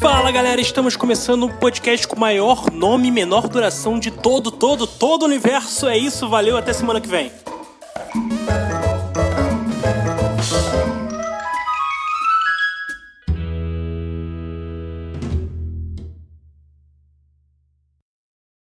Fala galera, estamos começando um podcast com o maior nome e menor duração de todo, todo, todo o universo. É isso, valeu, até semana que vem.